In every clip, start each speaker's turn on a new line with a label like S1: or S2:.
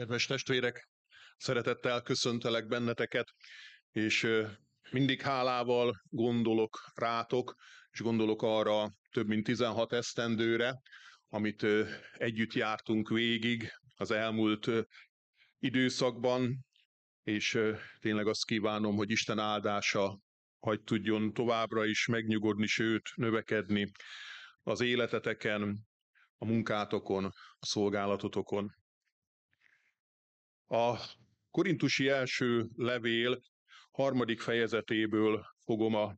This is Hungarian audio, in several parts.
S1: Kedves testvérek, szeretettel köszöntelek benneteket, és mindig hálával gondolok rátok, és gondolok arra több mint 16 esztendőre, amit együtt jártunk végig az elmúlt időszakban, és tényleg azt kívánom, hogy Isten áldása hagy tudjon továbbra is megnyugodni, sőt növekedni az életeteken, a munkátokon, a szolgálatotokon. A korintusi első levél harmadik fejezetéből fogom a,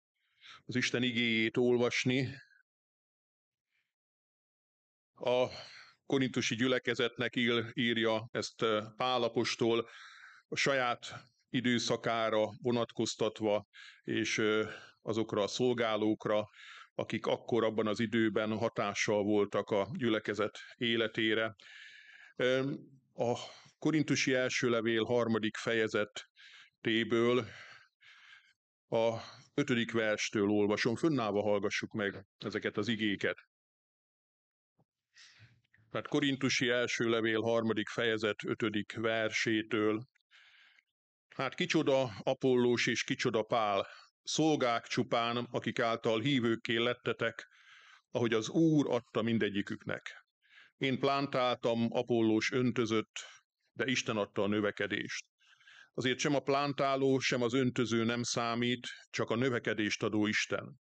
S1: az Isten igéjét olvasni. A korintusi gyülekezetnek ír, írja ezt Pálapostól a saját időszakára vonatkoztatva, és azokra a szolgálókra, akik akkor abban az időben hatással voltak a gyülekezet életére. A Korintusi első levél harmadik fejezetéből a ötödik verstől olvasom, fönnállva hallgassuk meg ezeket az igéket. Tehát Korintusi első levél harmadik fejezet ötödik versétől. Hát kicsoda Apollós és kicsoda Pál, szolgák csupán, akik által hívőkké lettetek, ahogy az Úr adta mindegyiküknek. Én plántáltam, Apollós öntözött, de Isten adta a növekedést. Azért sem a plántáló, sem az öntöző nem számít, csak a növekedést adó Isten.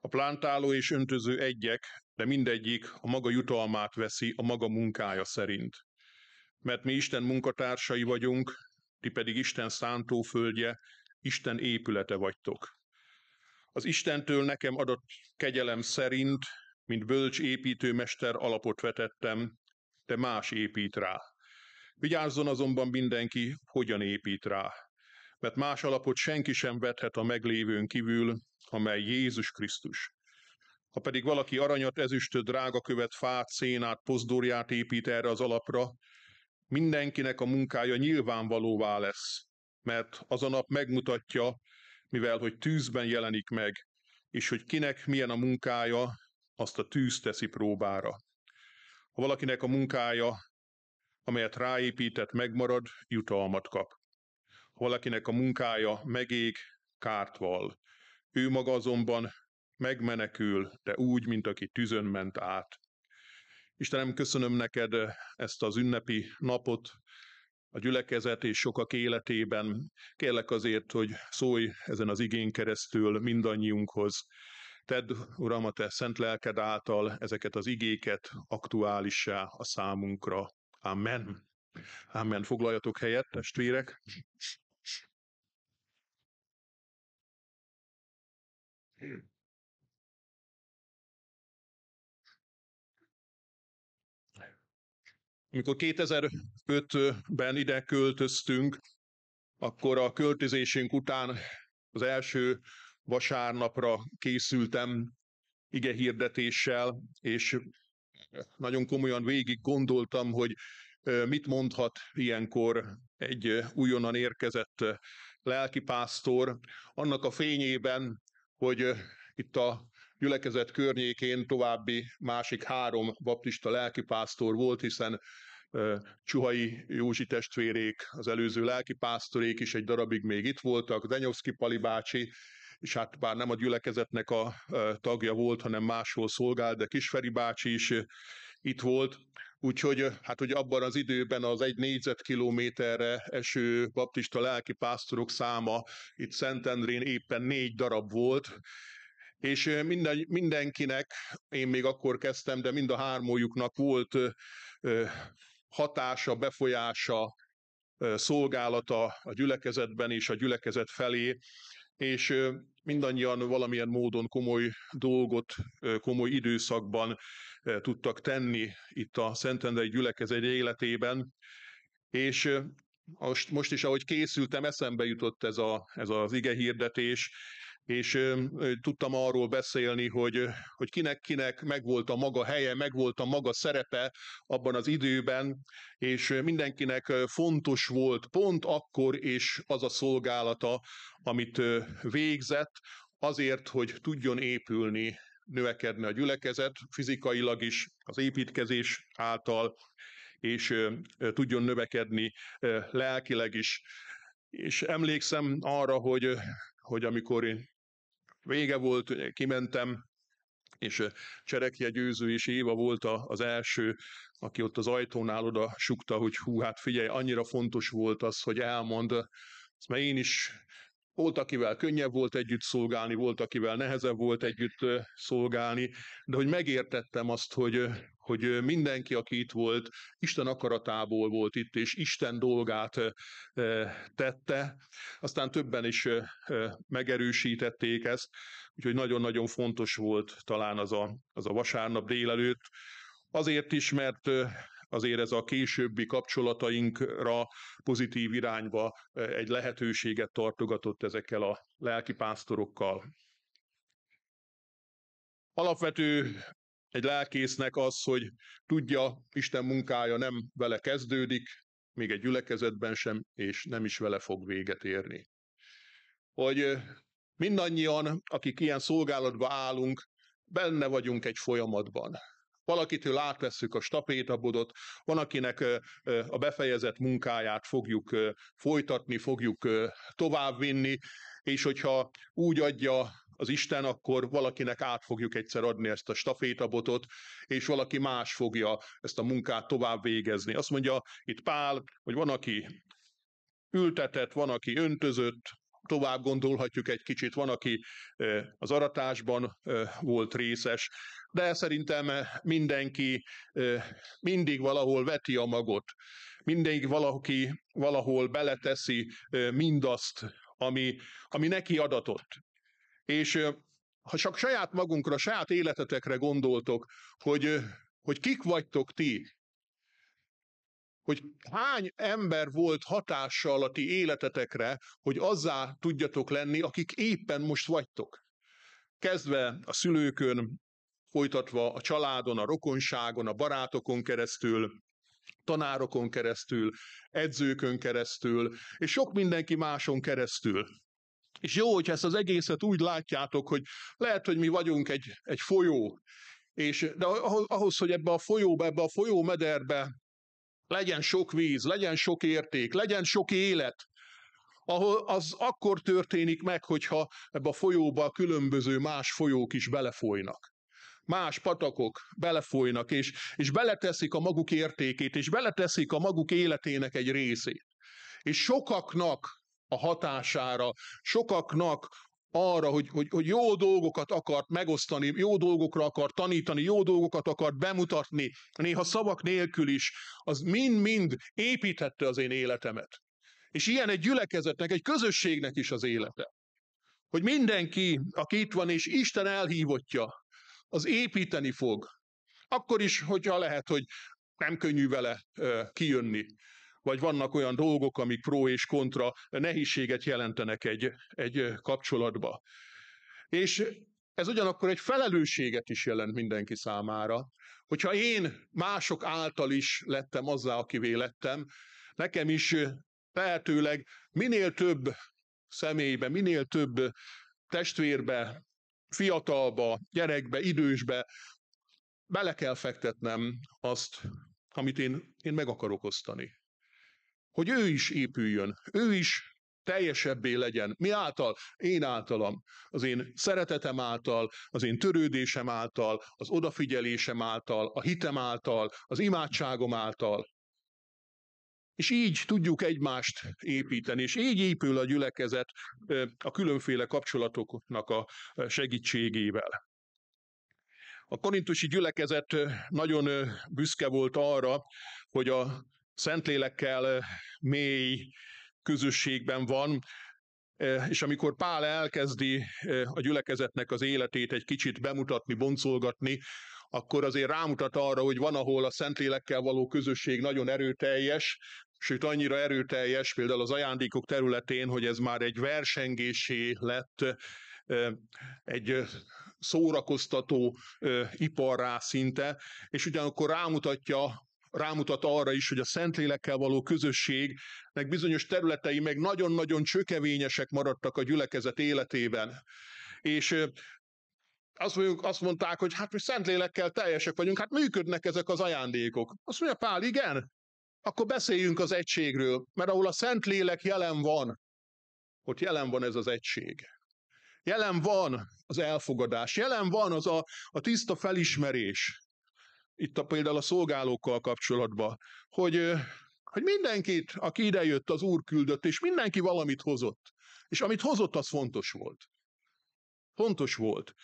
S1: A plántáló és öntöző egyek, de mindegyik a maga jutalmát veszi a maga munkája szerint. Mert mi Isten munkatársai vagyunk, ti pedig Isten szántóföldje, Isten épülete vagytok. Az Istentől nekem adott kegyelem szerint, mint bölcs építőmester alapot vetettem, de más épít rá. Vigyázzon azonban mindenki, hogyan épít rá, mert más alapot senki sem vethet a meglévőn kívül, amely Jézus Krisztus. Ha pedig valaki aranyat, ezüstöt, drága követ, fát, szénát, pozdorját épít erre az alapra, mindenkinek a munkája nyilvánvalóvá lesz, mert az a nap megmutatja, mivel hogy tűzben jelenik meg, és hogy kinek milyen a munkája, azt a tűz teszi próbára. Ha valakinek a munkája amelyet ráépített, megmarad, jutalmat kap. Ha valakinek a munkája megég, kárt val. Ő maga azonban megmenekül, de úgy, mint aki tűzön ment át. Istenem, köszönöm neked ezt az ünnepi napot, a gyülekezet és sokak életében. Kérlek azért, hogy szólj ezen az igén keresztül mindannyiunkhoz. Tedd, Uram, a Te szent lelked által ezeket az igéket aktuálissá a számunkra. Amen. Amen. Foglaljatok helyet, testvérek. Amikor 2005-ben ide költöztünk, akkor a költözésünk után az első vasárnapra készültem ige hirdetéssel, és nagyon komolyan végig gondoltam, hogy mit mondhat ilyenkor egy újonnan érkezett lelkipásztor, annak a fényében, hogy itt a gyülekezet környékén további másik három baptista lelkipásztor volt, hiszen Csuhai Józsi testvérék, az előző lelkipásztorék is egy darabig még itt voltak, Denyovszki Pali bácsi, és hát bár nem a gyülekezetnek a tagja volt, hanem máshol szolgált, de Kisferi bácsi is itt volt, Úgyhogy hát hogy abban az időben az egy négyzetkilométerre eső baptista lelki pásztorok száma itt Szentendrén éppen négy darab volt, és minden, mindenkinek, én még akkor kezdtem, de mind a hármójuknak volt hatása, befolyása, szolgálata a gyülekezetben és a gyülekezet felé, és mindannyian valamilyen módon komoly dolgot, komoly időszakban tudtak tenni itt a Szentendrei gyülekezet életében, és most, most is, ahogy készültem, eszembe jutott ez, a, ez az ige hirdetés, és ö, tudtam arról beszélni, hogy, hogy kinek-kinek megvolt a maga helye, megvolt a maga szerepe abban az időben, és mindenkinek fontos volt pont akkor és az a szolgálata, amit végzett, azért, hogy tudjon épülni, növekedni a gyülekezet, fizikailag is, az építkezés által, és tudjon növekedni lelkileg is. És emlékszem arra, hogy, hogy amikor én vége volt, kimentem, és Cserekje Győző és Éva volt az első, aki ott az ajtónál oda sukta, hogy hú, hát figyelj, annyira fontos volt az, hogy elmond, mert én is volt, akivel könnyebb volt együtt szolgálni, volt, akivel nehezebb volt együtt szolgálni, de hogy megértettem azt, hogy, hogy mindenki, aki itt volt, Isten akaratából volt itt, és Isten dolgát tette. Aztán többen is megerősítették ezt, úgyhogy nagyon-nagyon fontos volt talán az a, az a vasárnap délelőtt. Azért is, mert azért ez a későbbi kapcsolatainkra pozitív irányba egy lehetőséget tartogatott ezekkel a lelkipásztorokkal. Alapvető egy lelkésznek az, hogy tudja, Isten munkája nem vele kezdődik, még egy gyülekezetben sem, és nem is vele fog véget érni. Hogy mindannyian, akik ilyen szolgálatba állunk, benne vagyunk egy folyamatban. Valakitől átvesszük a stapétabodot, van, akinek a befejezett munkáját fogjuk folytatni, fogjuk továbbvinni, és hogyha úgy adja az Isten, akkor valakinek át fogjuk egyszer adni ezt a stafétabotot, és valaki más fogja ezt a munkát tovább végezni. Azt mondja itt Pál, hogy van, aki ültetett, van, aki öntözött, tovább gondolhatjuk egy kicsit, van, aki az aratásban volt részes, de szerintem mindenki mindig valahol veti a magot. Mindenki valaki valahol beleteszi mindazt, ami, ami neki adatott. És ha csak saját magunkra, saját életetekre gondoltok, hogy, hogy kik vagytok ti, hogy hány ember volt hatással a ti életetekre, hogy azzá tudjatok lenni, akik éppen most vagytok. Kezdve a szülőkön, folytatva a családon, a rokonságon, a barátokon keresztül, tanárokon keresztül, edzőkön keresztül, és sok mindenki máson keresztül. És jó, hogy ezt az egészet úgy látjátok, hogy lehet, hogy mi vagyunk egy, egy folyó, és de ahhoz, hogy ebbe a folyóba, ebbe a folyó mederbe legyen sok víz, legyen sok érték, legyen sok élet, ahol az akkor történik meg, hogyha ebbe a folyóba a különböző más folyók is belefolynak. Más patakok belefolynak, és, és beleteszik a maguk értékét, és beleteszik a maguk életének egy részét. És sokaknak a hatására, sokaknak arra, hogy, hogy, hogy jó dolgokat akart megosztani, jó dolgokra akart tanítani, jó dolgokat akart bemutatni, néha szavak nélkül is, az mind-mind építette az én életemet. És ilyen egy gyülekezetnek, egy közösségnek is az élete. Hogy mindenki, aki itt van, és Isten elhívottja, az építeni fog. Akkor is, hogyha lehet, hogy nem könnyű vele kijönni vagy vannak olyan dolgok, amik pro és kontra nehézséget jelentenek egy, egy kapcsolatba. És ez ugyanakkor egy felelősséget is jelent mindenki számára, hogyha én mások által is lettem azzá, akivé lettem, nekem is lehetőleg minél több személybe, minél több testvérbe, fiatalba, gyerekbe, idősbe bele kell fektetnem azt, amit én, én meg akarok osztani hogy ő is épüljön, ő is teljesebbé legyen. Mi által? Én általam. Az én szeretetem által, az én törődésem által, az odafigyelésem által, a hitem által, az imádságom által. És így tudjuk egymást építeni, és így épül a gyülekezet a különféle kapcsolatoknak a segítségével. A korintusi gyülekezet nagyon büszke volt arra, hogy a Szentlélekkel mély közösségben van, és amikor Pál elkezdi a gyülekezetnek az életét egy kicsit bemutatni, boncolgatni, akkor azért rámutat arra, hogy van, ahol a Szentlélekkel való közösség nagyon erőteljes, sőt annyira erőteljes, például az ajándékok területén, hogy ez már egy versengésé lett, egy szórakoztató iparrá szinte, és ugyanakkor rámutatja rámutat arra is, hogy a Szentlélekkel való közösségnek bizonyos területei meg nagyon-nagyon csökevényesek maradtak a gyülekezet életében. És azt, mondjuk, azt mondták, hogy hát mi Szentlélekkel teljesek vagyunk, hát működnek ezek az ajándékok. Azt mondja Pál, igen, akkor beszéljünk az egységről, mert ahol a Szentlélek jelen van, ott jelen van ez az egység. Jelen van az elfogadás, jelen van az a, a tiszta felismerés, itt a például a szolgálókkal kapcsolatban, hogy, hogy mindenkit, aki idejött, az Úr küldött, és mindenki valamit hozott. És amit hozott, az fontos volt. Fontos volt.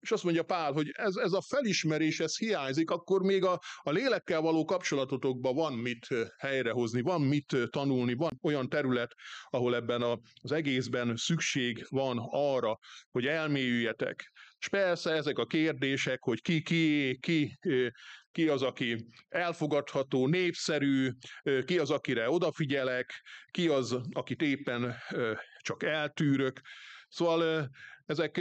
S1: És azt mondja Pál, hogy ez, ez a felismerés, ez hiányzik, akkor még a, a lélekkel való kapcsolatotokban van mit helyrehozni, van mit tanulni, van olyan terület, ahol ebben a, az egészben szükség van arra, hogy elmélyüljetek. És persze ezek a kérdések, hogy ki, ki, ki, ki az, aki elfogadható, népszerű, ki az, akire odafigyelek, ki az, akit éppen csak eltűrök. Szóval ezek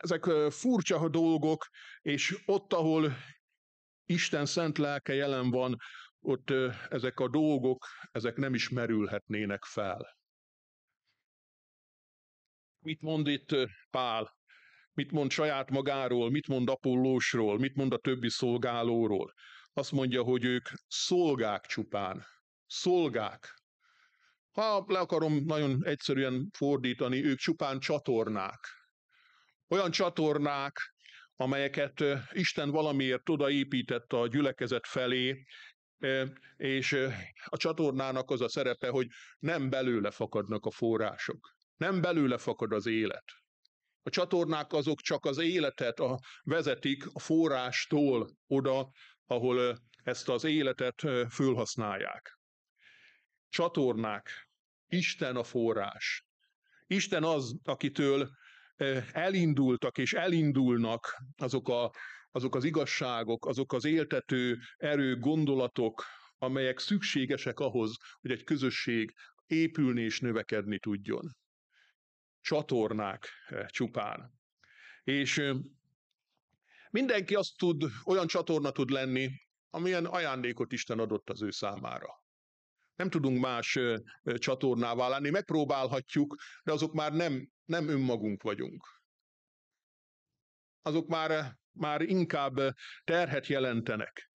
S1: ezek furcsa dolgok, és ott, ahol Isten szent lelke jelen van, ott ezek a dolgok, ezek nem is merülhetnének fel. Mit mond itt Pál? Mit mond saját magáról? Mit mond Apollósról? Mit mond a többi szolgálóról? Azt mondja, hogy ők szolgák csupán. Szolgák. Ha le akarom nagyon egyszerűen fordítani, ők csupán csatornák olyan csatornák, amelyeket Isten valamiért odaépített a gyülekezet felé, és a csatornának az a szerepe, hogy nem belőle fakadnak a források. Nem belőle fakad az élet. A csatornák azok csak az életet a, vezetik a forrástól oda, ahol ezt az életet fölhasználják. Csatornák. Isten a forrás. Isten az, akitől elindultak és elindulnak azok, a, azok az igazságok, azok az éltető erő, gondolatok, amelyek szükségesek ahhoz, hogy egy közösség épülni és növekedni tudjon. Csatornák csupán. És mindenki azt tud, olyan csatorna tud lenni, amilyen ajándékot Isten adott az ő számára. Nem tudunk más csatornává lenni, megpróbálhatjuk, de azok már nem nem önmagunk vagyunk. Azok már, már inkább terhet jelentenek.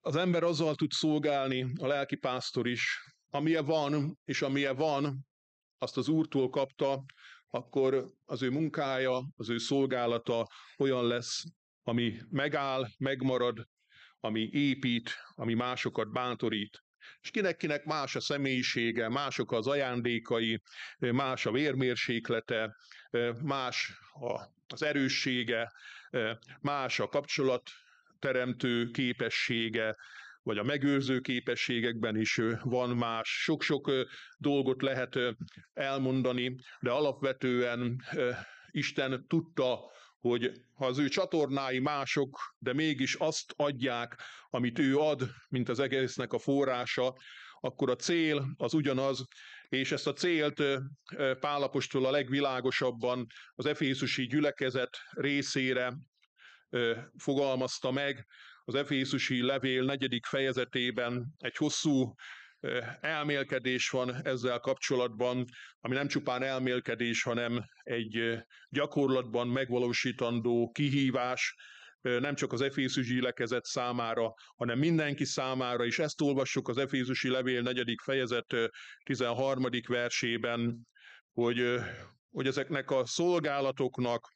S1: Az ember azzal tud szolgálni, a lelki pásztor is, amilyen van, és amilyen van, azt az Úrtól kapta, akkor az ő munkája, az ő szolgálata olyan lesz, ami megáll, megmarad, ami épít, ami másokat bántorít, és kinek-kinek más a személyisége, mások az ajándékai, más a vérmérséklete, más az erőssége, más a kapcsolat teremtő képessége, vagy a megőrző képességekben is van más. Sok-sok dolgot lehet elmondani, de alapvetően Isten tudta, hogy ha az ő csatornái mások, de mégis azt adják, amit ő ad, mint az egésznek a forrása, akkor a cél az ugyanaz, és ezt a célt Pálapostól a legvilágosabban az efészusi gyülekezet részére fogalmazta meg, az efészusi levél negyedik fejezetében egy hosszú elmélkedés van ezzel kapcsolatban, ami nem csupán elmélkedés, hanem egy gyakorlatban megvalósítandó kihívás, nem csak az Efészusi lekezet számára, hanem mindenki számára, és ezt olvassuk az Efészusi levél 4. fejezet 13. versében, hogy, hogy ezeknek a szolgálatoknak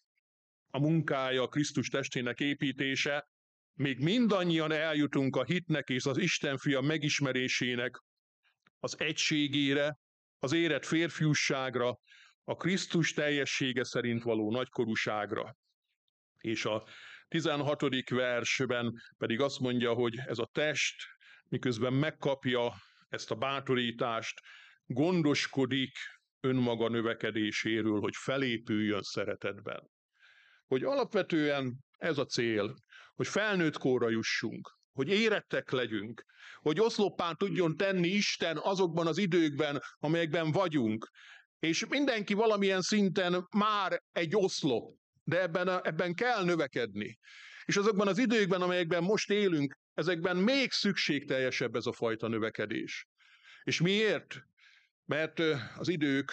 S1: a munkája, Krisztus testének építése, még mindannyian eljutunk a hitnek és az Isten fia megismerésének az egységére, az érett férfiusságra, a Krisztus teljessége szerint való nagykorúságra. És a 16. versben pedig azt mondja, hogy ez a test, miközben megkapja ezt a bátorítást, gondoskodik önmaga növekedéséről, hogy felépüljön szeretetben. Hogy alapvetően ez a cél, hogy felnőtt kóra jussunk, hogy érettek legyünk, hogy oszloppán tudjon tenni Isten azokban az időkben, amelyekben vagyunk. És mindenki valamilyen szinten már egy oszlop, de ebben, ebben kell növekedni. És azokban az időkben, amelyekben most élünk, ezekben még szükségteljesebb ez a fajta növekedés. És miért? Mert az idők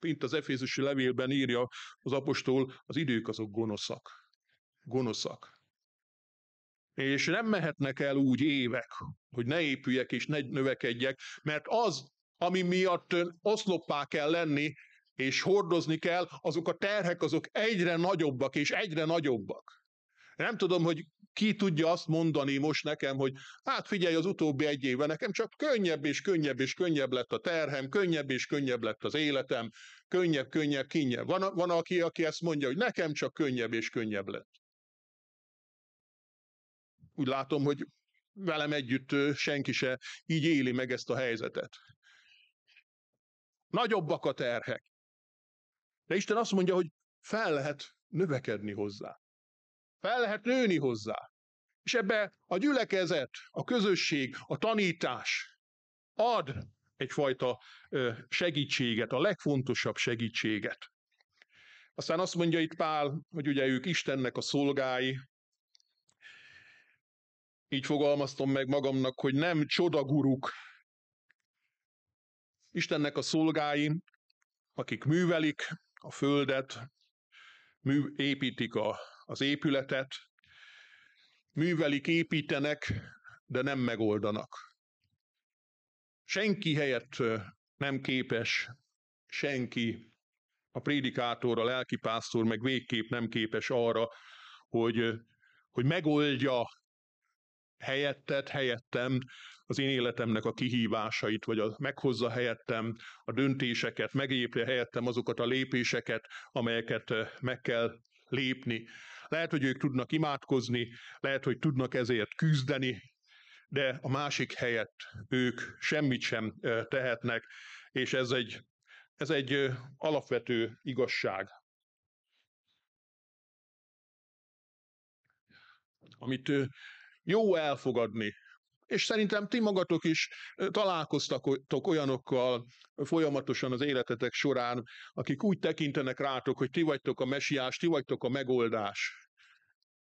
S1: mint az Efézusi levélben írja az apostol, az idők azok gonoszak. Gonoszak. És nem mehetnek el úgy évek, hogy ne épüljek és ne növekedjek, mert az, ami miatt oszloppá kell lenni, és hordozni kell, azok a terhek azok egyre nagyobbak és egyre nagyobbak. Nem tudom, hogy ki tudja azt mondani most nekem, hogy hát figyelj, az utóbbi egy évben nekem csak könnyebb és könnyebb és könnyebb lett a terhem, könnyebb és könnyebb lett az életem, könnyebb, könnyebb, könnyebb. Van, van aki, aki ezt mondja, hogy nekem csak könnyebb és könnyebb lett. Úgy látom, hogy velem együtt senki se így éli meg ezt a helyzetet. Nagyobbak a terhek. De Isten azt mondja, hogy fel lehet növekedni hozzá. Fel lehet nőni hozzá. És ebbe a gyülekezet, a közösség, a tanítás ad egyfajta segítséget, a legfontosabb segítséget. Aztán azt mondja itt Pál, hogy ugye ők Istennek a szolgái, így fogalmaztam meg magamnak, hogy nem csodaguruk, Istennek a szolgái, akik művelik a földet, mű, építik a, az épületet, művelik, építenek, de nem megoldanak. Senki helyett nem képes, senki, a prédikátor, a lelkipásztor meg végképp nem képes arra, hogy, hogy megoldja helyettet, helyettem az én életemnek a kihívásait, vagy a, meghozza helyettem a döntéseket, megépje helyettem azokat a lépéseket, amelyeket meg kell lépni. Lehet, hogy ők tudnak imádkozni, lehet, hogy tudnak ezért küzdeni, de a másik helyett ők semmit sem tehetnek, és ez egy, ez egy alapvető igazság. Amit jó elfogadni. És szerintem ti magatok is találkoztatok olyanokkal folyamatosan az életetek során, akik úgy tekintenek rátok, hogy ti vagytok a mesiás, ti vagytok a megoldás.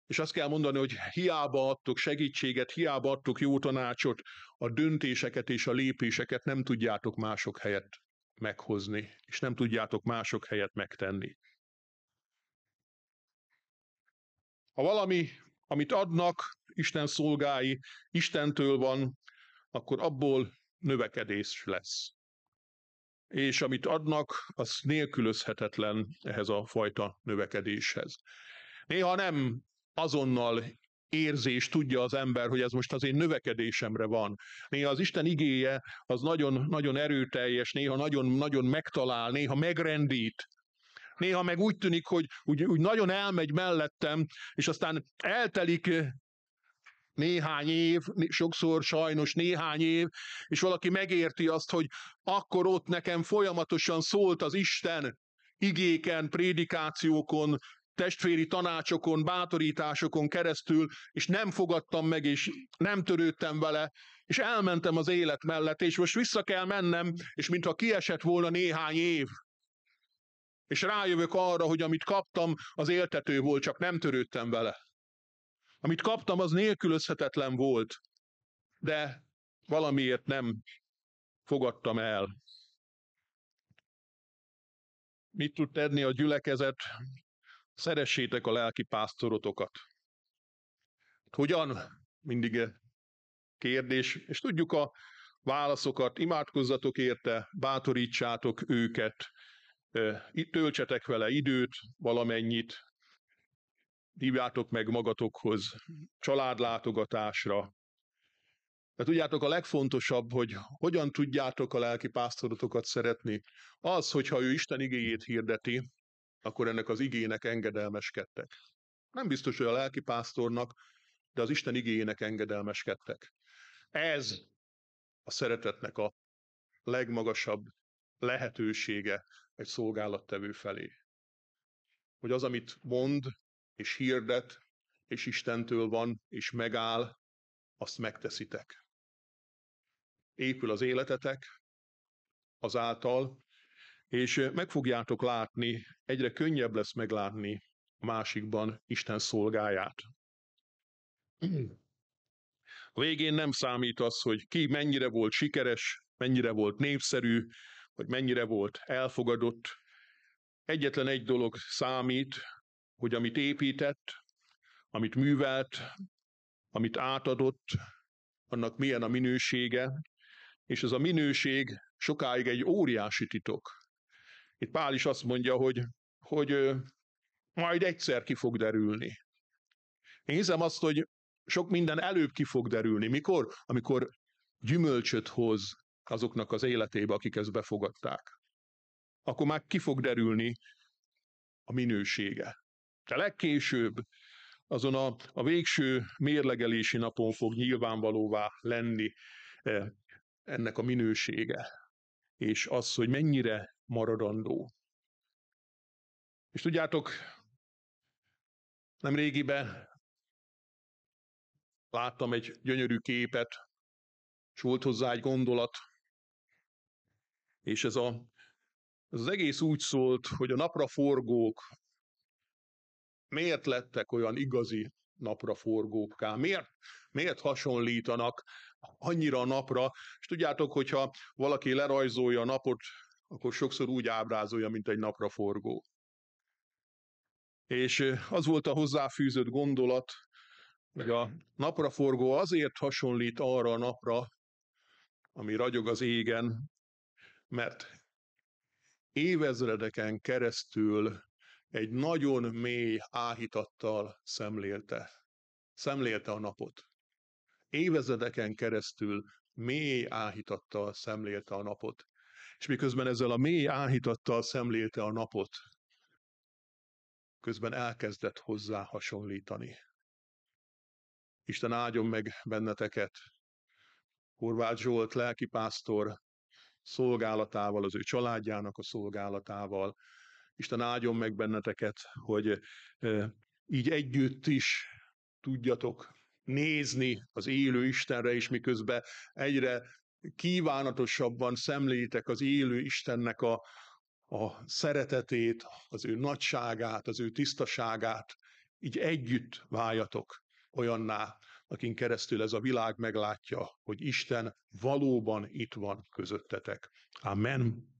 S1: És azt kell mondani, hogy hiába adtok segítséget, hiába adtok jó tanácsot, a döntéseket és a lépéseket nem tudjátok mások helyett meghozni, és nem tudjátok mások helyett megtenni. Ha valami, amit adnak, Isten szolgái, Istentől van, akkor abból növekedés lesz. És amit adnak, az nélkülözhetetlen ehhez a fajta növekedéshez. Néha nem azonnal érzés tudja az ember, hogy ez most az én növekedésemre van. Néha az Isten igéje az nagyon, nagyon erőteljes, néha nagyon, nagyon megtalál, néha megrendít, néha meg úgy tűnik, hogy úgy, úgy nagyon elmegy mellettem, és aztán eltelik néhány év, sokszor sajnos néhány év, és valaki megérti azt, hogy akkor ott nekem folyamatosan szólt az Isten igéken, prédikációkon, testvéri tanácsokon, bátorításokon keresztül, és nem fogadtam meg, és nem törődtem vele, és elmentem az élet mellett, és most vissza kell mennem, és mintha kiesett volna néhány év. És rájövök arra, hogy amit kaptam, az éltető volt, csak nem törődtem vele. Amit kaptam, az nélkülözhetetlen volt, de valamiért nem fogadtam el. Mit tud tenni a gyülekezet? Szeressétek a lelki pásztorotokat. Hogyan? Mindig kérdés, és tudjuk a válaszokat, imádkozzatok érte, bátorítsátok őket, töltsetek vele időt, valamennyit, hívjátok meg magatokhoz családlátogatásra. De tudjátok, a legfontosabb, hogy hogyan tudjátok a lelki pásztorotokat szeretni, az, hogyha ő Isten igéjét hirdeti, akkor ennek az igének engedelmeskedtek. Nem biztos, hogy a lelki pásztornak, de az Isten igéjének engedelmeskedtek. Ez a szeretetnek a legmagasabb lehetősége egy szolgálattevő felé. Hogy az, amit mond, és hirdet, és Istentől van, és megáll, azt megteszitek. Épül az életetek azáltal, és meg fogjátok látni, egyre könnyebb lesz meglátni a másikban Isten szolgáját. A végén nem számít az, hogy ki mennyire volt sikeres, mennyire volt népszerű, hogy mennyire volt elfogadott. Egyetlen egy dolog számít, hogy amit épített, amit művelt, amit átadott, annak milyen a minősége, és ez a minőség sokáig egy óriási titok. Itt Pál is azt mondja, hogy, hogy majd egyszer ki fog derülni. Én hiszem azt, hogy sok minden előbb ki fog derülni. Mikor? Amikor gyümölcsöt hoz azoknak az életébe, akik ezt befogadták. Akkor már ki fog derülni a minősége. De legkésőbb azon a, a végső mérlegelési napon fog nyilvánvalóvá lenni eh, ennek a minősége, és az, hogy mennyire maradandó. És tudjátok, nem régiben láttam egy gyönyörű képet, és volt hozzá egy gondolat, és ez, a, ez az egész úgy szólt, hogy a napraforgók miért lettek olyan igazi napraforgókká, miért, miért hasonlítanak annyira a napra, és tudjátok, hogyha valaki lerajzolja a napot, akkor sokszor úgy ábrázolja, mint egy napraforgó. És az volt a hozzáfűzött gondolat, hogy a napraforgó azért hasonlít arra a napra, ami ragyog az égen, mert évezredeken keresztül egy nagyon mély áhítattal szemlélte. Szemlélte a napot. Évezredeken keresztül mély áhítattal szemlélte a napot. És miközben ezzel a mély áhítattal szemlélte a napot, közben elkezdett hozzá hasonlítani. Isten áldjon meg benneteket. Horváth Zsolt lelkipásztor szolgálatával, az ő családjának a szolgálatával. Isten áldjon meg benneteket, hogy így együtt is tudjatok nézni az élő Istenre, és miközben egyre kívánatosabban szemlélitek az élő Istennek a, a szeretetét, az ő nagyságát, az ő tisztaságát, így együtt váljatok olyanná, akin keresztül ez a világ meglátja, hogy Isten valóban itt van közöttetek. Amen.